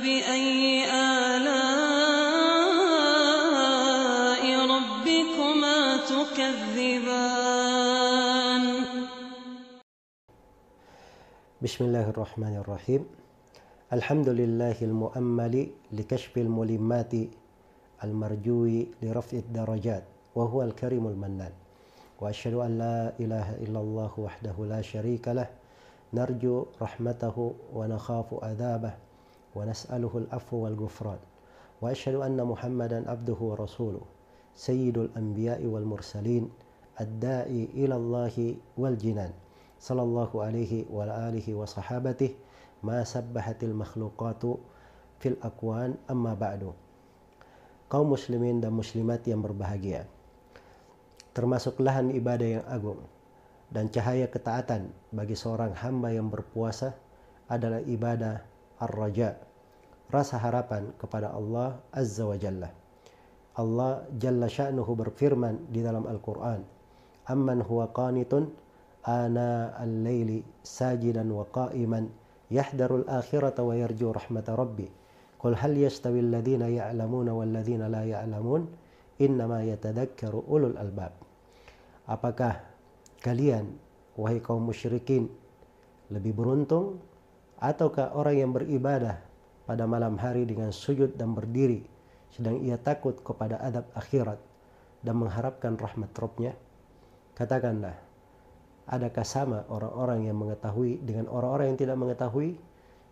فبأي آلاء ربكما تكذبان؟ بسم الله الرحمن الرحيم. الحمد لله المؤمل لكشف الملمات المرجو لرفع الدرجات وهو الكريم المنان. وأشهد أن لا إله إلا الله وحده لا شريك له. نرجو رحمته ونخاف عذابه. ونسأله العفو والغفران وأشهد أن محمدا عبده ورسوله سيد الأنبياء والمرسلين الداعي إلى الله والجنان صلى الله عليه وعلى آله وصحابته ما سبحت المخلوقات في الأكوان أما بعد kaum muslimin dan muslimat yang berbahagia termasuk lahan ibadah yang agung dan cahaya ketaatan bagi seorang hamba yang berpuasa adalah ibadah ar-raja rasa harapan kepada Allah Azza wa Jalla. Allah Jalla sya'nuhu berfirman di dalam Al-Quran amman huwa qanitun ana al-laili sajidan wa qa'iman yahdarul akhirata wa yarju rahmata rabbi. Qul hal yastawi alladhina ya'lamuna walladhina la ya'lamun innama yatadhakkaru ulul albab. Apakah kalian wahai kaum musyrikin lebih beruntung ataukah orang yang beribadah pada malam hari dengan sujud dan berdiri sedang ia takut kepada adab akhirat dan mengharapkan rahmat Rabbnya katakanlah adakah sama orang-orang yang mengetahui dengan orang-orang yang tidak mengetahui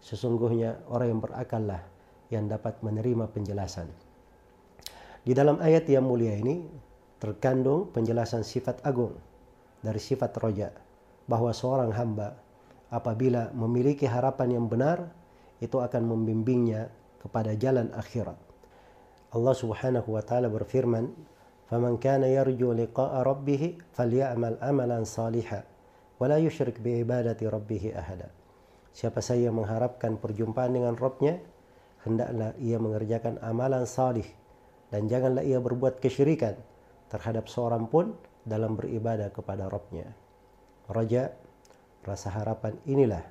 sesungguhnya orang yang berakal lah yang dapat menerima penjelasan. Di dalam ayat yang mulia ini terkandung penjelasan sifat agung dari sifat roja bahwa seorang hamba apabila memiliki harapan yang benar itu akan membimbingnya kepada jalan akhirat. Allah Subhanahu wa taala berfirman, "Faman kana yarju liqa'a rabbih falyamal amalan salihan wa la yusyrik bi ibadati rabbih ahada." Siapa saja mengharapkan perjumpaan dengan Rabbnya, hendaklah ia mengerjakan amalan salih dan janganlah ia berbuat kesyirikan terhadap seorang pun dalam beribadah kepada Rabbnya. Raja, rasa harapan inilah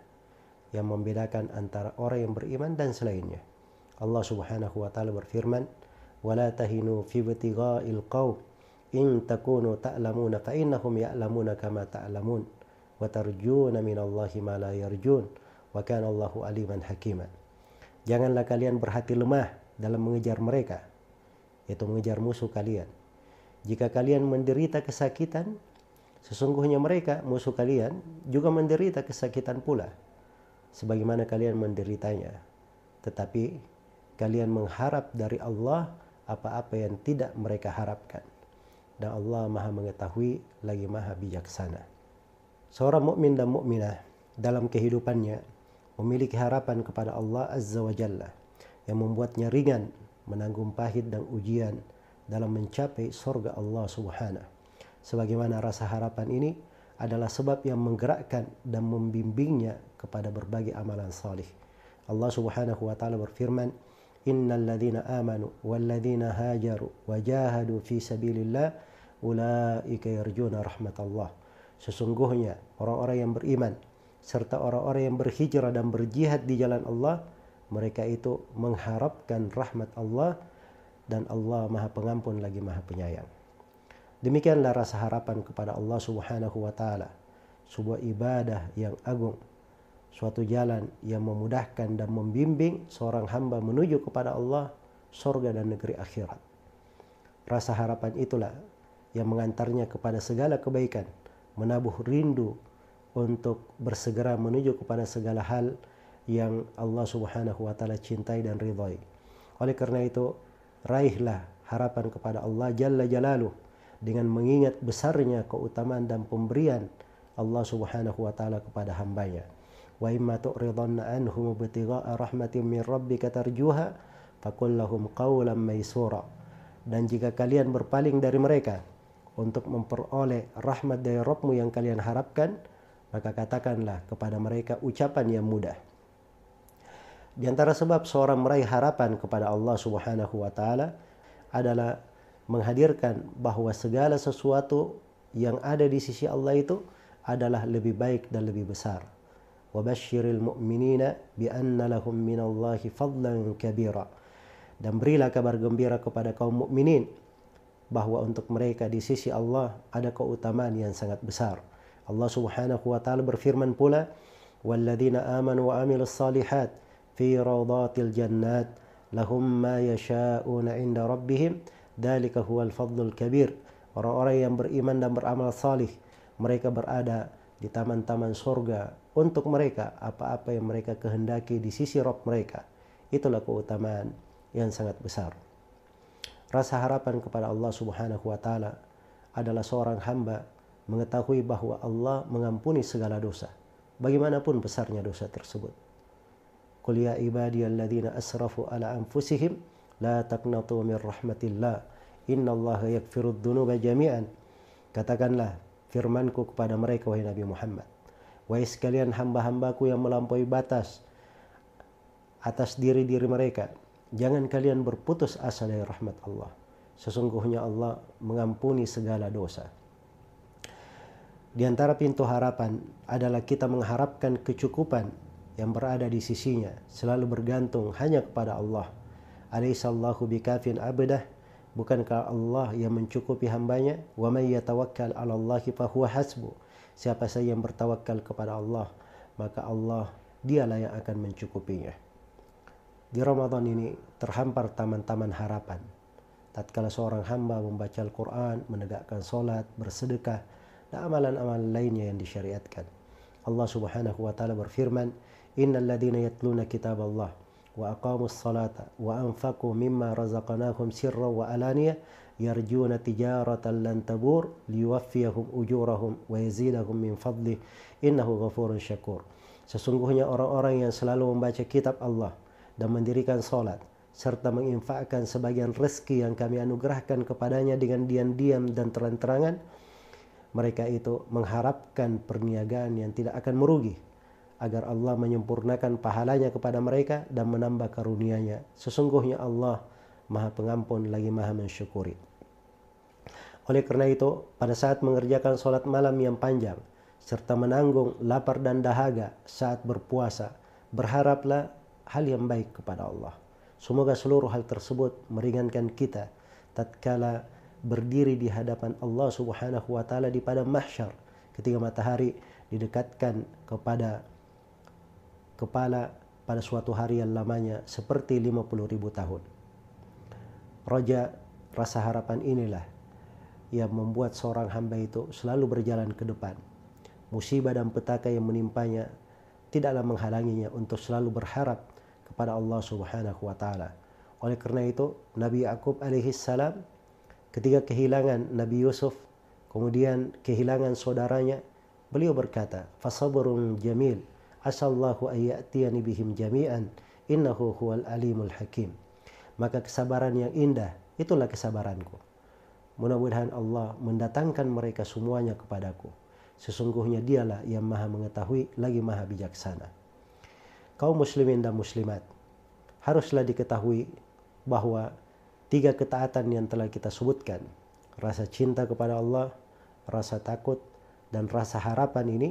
yang membedakan antara orang yang beriman dan selainnya. Allah Subhanahu wa taala berfirman, "Wala tahinu fi ibtigha'il qaum in takunu ta'lamuna fa innahum ya'lamuna kama ta'lamun wa tarjuna minallahi ma la yarjun wa kana Allahu aliman hakiman." Janganlah kalian berhati lemah dalam mengejar mereka, yaitu mengejar musuh kalian. Jika kalian menderita kesakitan, sesungguhnya mereka, musuh kalian, juga menderita kesakitan pula, sebagaimana kalian menderitanya. Tetapi kalian mengharap dari Allah apa-apa yang tidak mereka harapkan. Dan Allah maha mengetahui lagi maha bijaksana. Seorang mukmin dan mukminah dalam kehidupannya memiliki harapan kepada Allah Azza wa Jalla yang membuatnya ringan menanggung pahit dan ujian dalam mencapai surga Allah Subhanahu. Sebagaimana rasa harapan ini adalah sebab yang menggerakkan dan membimbingnya kepada berbagai amalan salih. Allah Subhanahu wa taala berfirman, "Innal ladzina amanu wal ladzina hajaru wa jahadu fi sabilillah ulaika yarjuna rahmatallah." Sesungguhnya orang-orang yang beriman serta orang-orang yang berhijrah dan berjihad di jalan Allah, mereka itu mengharapkan rahmat Allah dan Allah Maha Pengampun lagi Maha Penyayang. Demikianlah rasa harapan kepada Allah Subhanahu wa taala, sebuah ibadah yang agung, suatu jalan yang memudahkan dan membimbing seorang hamba menuju kepada Allah, surga dan negeri akhirat. Rasa harapan itulah yang mengantarnya kepada segala kebaikan, menabuh rindu untuk bersegera menuju kepada segala hal yang Allah Subhanahu wa taala cintai dan ridhai. Oleh karena itu, raihlah harapan kepada Allah Jalla Jalaluh dengan mengingat besarnya keutamaan dan pemberian Allah Subhanahu wa taala kepada hambanya. Wa imma tu'ridanna anhum ibtigha'a rahmatin min rabbika tarjuha faqul lahum qawlan maysura. Dan jika kalian berpaling dari mereka untuk memperoleh rahmat dari Rabbmu yang kalian harapkan, maka katakanlah kepada mereka ucapan yang mudah. Di antara sebab seorang meraih harapan kepada Allah Subhanahu wa taala adalah menghadirkan bahwa segala sesuatu yang ada di sisi Allah itu adalah lebih baik dan lebih besar. Wabashiril mu'minina bi'anna lahum minallahi fadlan kabira. Dan berilah kabar gembira kepada kaum mukminin bahwa untuk mereka di sisi Allah ada keutamaan yang sangat besar. Allah Subhanahu wa taala berfirman pula, "Walladzina amanu wa amilus salihat fi rawdatil jannat lahum ma yasha'una 'inda rabbihim dzalika huwal fadlul kabir." Orang-orang yang beriman dan beramal salih, mereka berada di taman-taman surga untuk mereka apa-apa yang mereka kehendaki di sisi Rabb mereka. Itulah keutamaan yang sangat besar. Rasa harapan kepada Allah Subhanahu wa taala adalah seorang hamba mengetahui bahwa Allah mengampuni segala dosa, bagaimanapun besarnya dosa tersebut. Qul ya ibadiyalladzina asrafu ala anfusihim la taqnatu min rahmatillah Inna Allah yakfirud dunuba jami'an. Katakanlah firmanku kepada mereka wahai Nabi Muhammad. Wahai sekalian hamba-hambaku yang melampaui batas atas diri-diri mereka. Jangan kalian berputus asa dari rahmat Allah. Sesungguhnya Allah mengampuni segala dosa. Di antara pintu harapan adalah kita mengharapkan kecukupan yang berada di sisinya, selalu bergantung hanya kepada Allah. Alaihissallahu bikafin abadah Bukankah Allah yang mencukupi hambanya? Wa may yatawakkal 'ala Allah fahuwa hasbu. Siapa saja yang bertawakal kepada Allah, maka Allah dialah yang akan mencukupinya. Di Ramadan ini terhampar taman-taman harapan. Tatkala seorang hamba membaca Al-Quran, menegakkan solat, bersedekah, dan amalan-amalan lainnya yang disyariatkan. Allah subhanahu wa ta'ala berfirman, Innal ladhina yatluna kitab Allah وأقاموا الصلاة وأنفقوا مما رزقناهم سرا وألانية يرجون تجارة لن تبور ليوفيهم أجورهم ويزيدهم من فضله إنه غفور شكور Sesungguhnya orang-orang yang selalu membaca kitab Allah dan mendirikan salat serta menginfakkan sebagian rezeki yang kami anugerahkan kepadanya dengan diam-diam dan terang-terangan mereka itu mengharapkan perniagaan yang tidak akan merugi agar Allah menyempurnakan pahalanya kepada mereka dan menambah karunia-Nya. Sesungguhnya Allah Maha Pengampun lagi Maha Mensyukuri. Oleh karena itu, pada saat mengerjakan sholat malam yang panjang, serta menanggung lapar dan dahaga saat berpuasa, berharaplah hal yang baik kepada Allah. Semoga seluruh hal tersebut meringankan kita tatkala berdiri di hadapan Allah Subhanahu wa taala di padang mahsyar ketika matahari didekatkan kepada kepala pada suatu hari yang lamanya seperti 50 ribu tahun. Roja rasa harapan inilah yang membuat seorang hamba itu selalu berjalan ke depan. Musibah dan petaka yang menimpanya tidaklah menghalanginya untuk selalu berharap kepada Allah Subhanahu wa taala. Oleh karena itu, Nabi Yakub alaihi salam ketika kehilangan Nabi Yusuf, kemudian kehilangan saudaranya, beliau berkata, "Fasabrun jamil." Asallahu ayyatiyani bihim jami'an. Innahu huwal alimul hakim. Maka kesabaran yang indah itulah kesabaranku. Mudah-mudahan Allah mendatangkan mereka semuanya kepadaku. Sesungguhnya dialah yang maha mengetahui lagi maha bijaksana. Kaum muslimin dan muslimat haruslah diketahui bahwa tiga ketaatan yang telah kita sebutkan rasa cinta kepada Allah rasa takut dan rasa harapan ini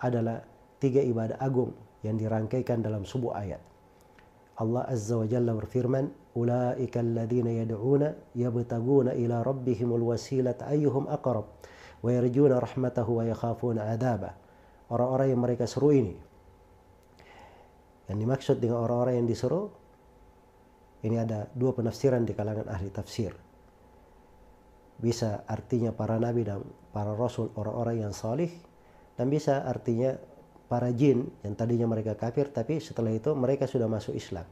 adalah tiga ibadah agung yang dirangkaikan dalam sebuah ayat. Allah Azza wa Jalla berfirman, "Ulaika alladziina yad'una yabtaguna ila rabbihimul wasilata ayyuhum aqrab wa yarjuna rahmatahu wa yakhafuna 'adzabah." Orang-orang yang mereka seru ini. Yang dimaksud dengan orang-orang yang diseru ini ada dua penafsiran di kalangan ahli tafsir. Bisa artinya para nabi dan para rasul orang-orang yang salih dan bisa artinya para jin yang tadinya mereka kafir tapi setelah itu mereka sudah masuk Islam.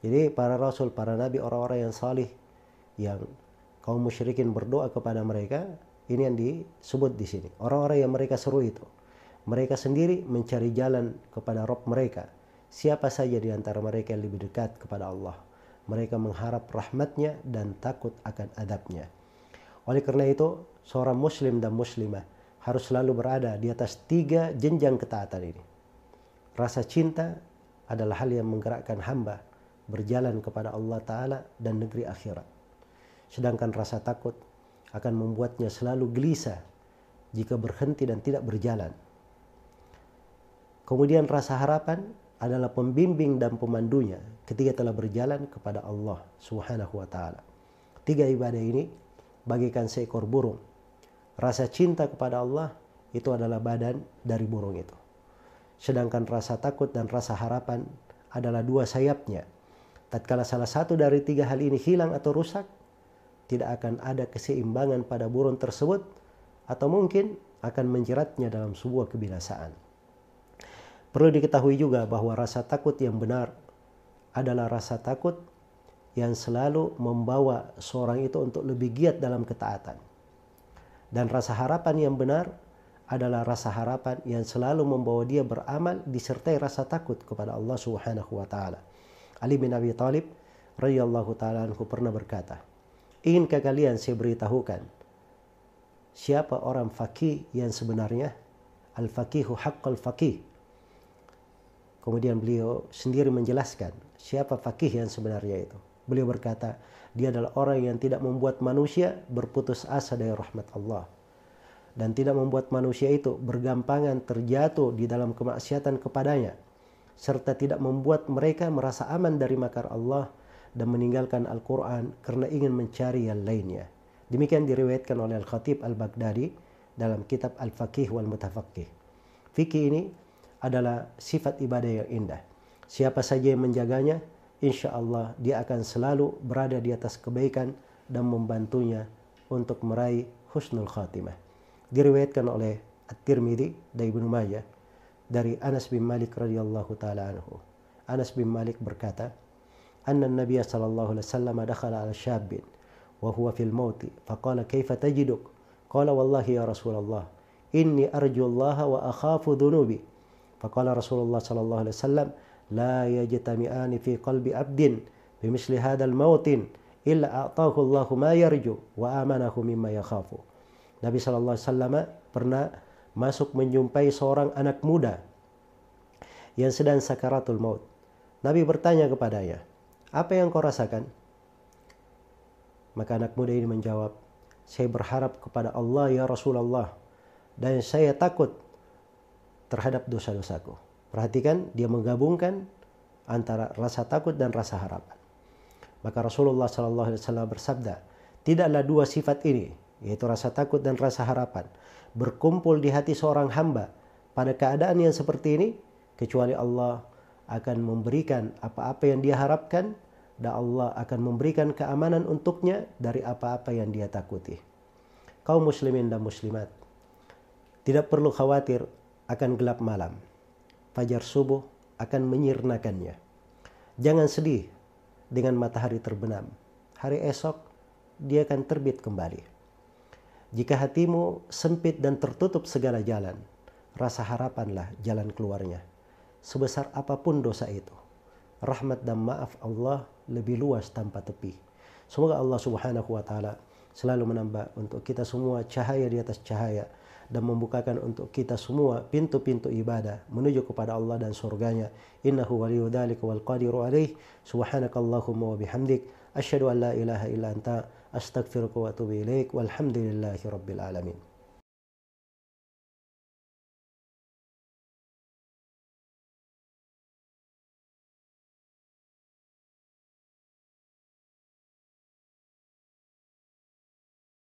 Jadi para rasul, para nabi, orang-orang yang salih yang kaum musyrikin berdoa kepada mereka, ini yang disebut di sini. Orang-orang yang mereka seru itu. Mereka sendiri mencari jalan kepada Rob mereka. Siapa saja di antara mereka yang lebih dekat kepada Allah. Mereka mengharap rahmatnya dan takut akan adabnya. Oleh karena itu, seorang muslim dan muslimah harus selalu berada di atas tiga jenjang ketaatan ini. Rasa cinta adalah hal yang menggerakkan hamba berjalan kepada Allah Ta'ala dan negeri akhirat. Sedangkan rasa takut akan membuatnya selalu gelisah jika berhenti dan tidak berjalan. Kemudian rasa harapan adalah pembimbing dan pemandunya ketika telah berjalan kepada Allah Subhanahu wa taala. Tiga ibadah ini bagikan seekor burung. Rasa cinta kepada Allah itu adalah badan dari burung itu. Sedangkan rasa takut dan rasa harapan adalah dua sayapnya. Tatkala salah satu dari tiga hal ini hilang atau rusak, tidak akan ada keseimbangan pada burung tersebut atau mungkin akan menjeratnya dalam sebuah kebinasaan. Perlu diketahui juga bahwa rasa takut yang benar adalah rasa takut yang selalu membawa seorang itu untuk lebih giat dalam ketaatan. Dan rasa harapan yang benar adalah rasa harapan yang selalu membawa dia beramal disertai rasa takut kepada Allah Subhanahu wa taala. Ali bin Abi Thalib radhiyallahu taala anhu pernah berkata, "Inginkah kalian saya beritahukan siapa orang fakih yang sebenarnya? Al-faqihu haqqal faqih." Kemudian beliau sendiri menjelaskan siapa fakih yang sebenarnya itu. Beliau berkata, dia adalah orang yang tidak membuat manusia berputus asa dari rahmat Allah. Dan tidak membuat manusia itu bergampangan terjatuh di dalam kemaksiatan kepadanya. Serta tidak membuat mereka merasa aman dari makar Allah dan meninggalkan Al-Quran karena ingin mencari yang lainnya. Demikian diriwayatkan oleh Al-Khatib Al-Baghdadi dalam kitab Al-Faqih wal Mutafaqih. Fikih ini adalah sifat ibadah yang indah. Siapa saja yang menjaganya, insya Allah dia akan selalu berada di atas kebaikan dan membantunya untuk meraih husnul khatimah. Diriwayatkan oleh At-Tirmidzi dari Ibnu Majah dari Anas bin Malik radhiyallahu taala anhu. Anas bin Malik berkata, "Anna an-nabiy sallallahu alaihi wasallam dakhala ala syabbin wa huwa fil mauti faqala kaifa tajiduk?" Qala wallahi ya Rasulullah, inni arju Allah wa akhafu dhunubi. Faqala Rasulullah sallallahu alaihi wasallam, لا yajtami'ani fi qalbi abdin bimithli hadzal mautin illa a'tahu Allahu ma yarju wa amanahu mimma. Nabi saw pernah masuk menjumpai seorang anak muda yang sedang sakaratul maut. Nabi bertanya kepadanya, "Apa yang kau rasakan?" Maka anak muda ini menjawab, "Saya berharap kepada Allah ya Rasulullah dan saya takut terhadap dosa-dosaku." Perhatikan dia menggabungkan antara rasa takut dan rasa harapan. Maka Rasulullah Shallallahu Alaihi Wasallam bersabda, tidaklah dua sifat ini, yaitu rasa takut dan rasa harapan, berkumpul di hati seorang hamba pada keadaan yang seperti ini, kecuali Allah akan memberikan apa-apa yang dia harapkan dan Allah akan memberikan keamanan untuknya dari apa-apa yang dia takuti. Kaum muslimin dan muslimat, tidak perlu khawatir akan gelap malam. Fajar subuh akan menyirnakannya. Jangan sedih dengan matahari terbenam. Hari esok dia akan terbit kembali. Jika hatimu sempit dan tertutup segala jalan, rasa harapanlah jalan keluarnya. Sebesar apa pun dosa itu, rahmat dan maaf Allah lebih luas tanpa tepi. Semoga Allah Subhanahu wa taala selalu menambah untuk kita semua cahaya di atas cahaya dan membukakan untuk kita semua pintu-pintu ibadah menuju kepada Allah dan surganya. Innahu waliyu dzalika wal qadiru alaih. Subhanakallahumma wa bihamdik asyhadu an la ilaha illa anta astaghfiruka wa atubu ilaik. Walhamdulillahi rabbil alamin.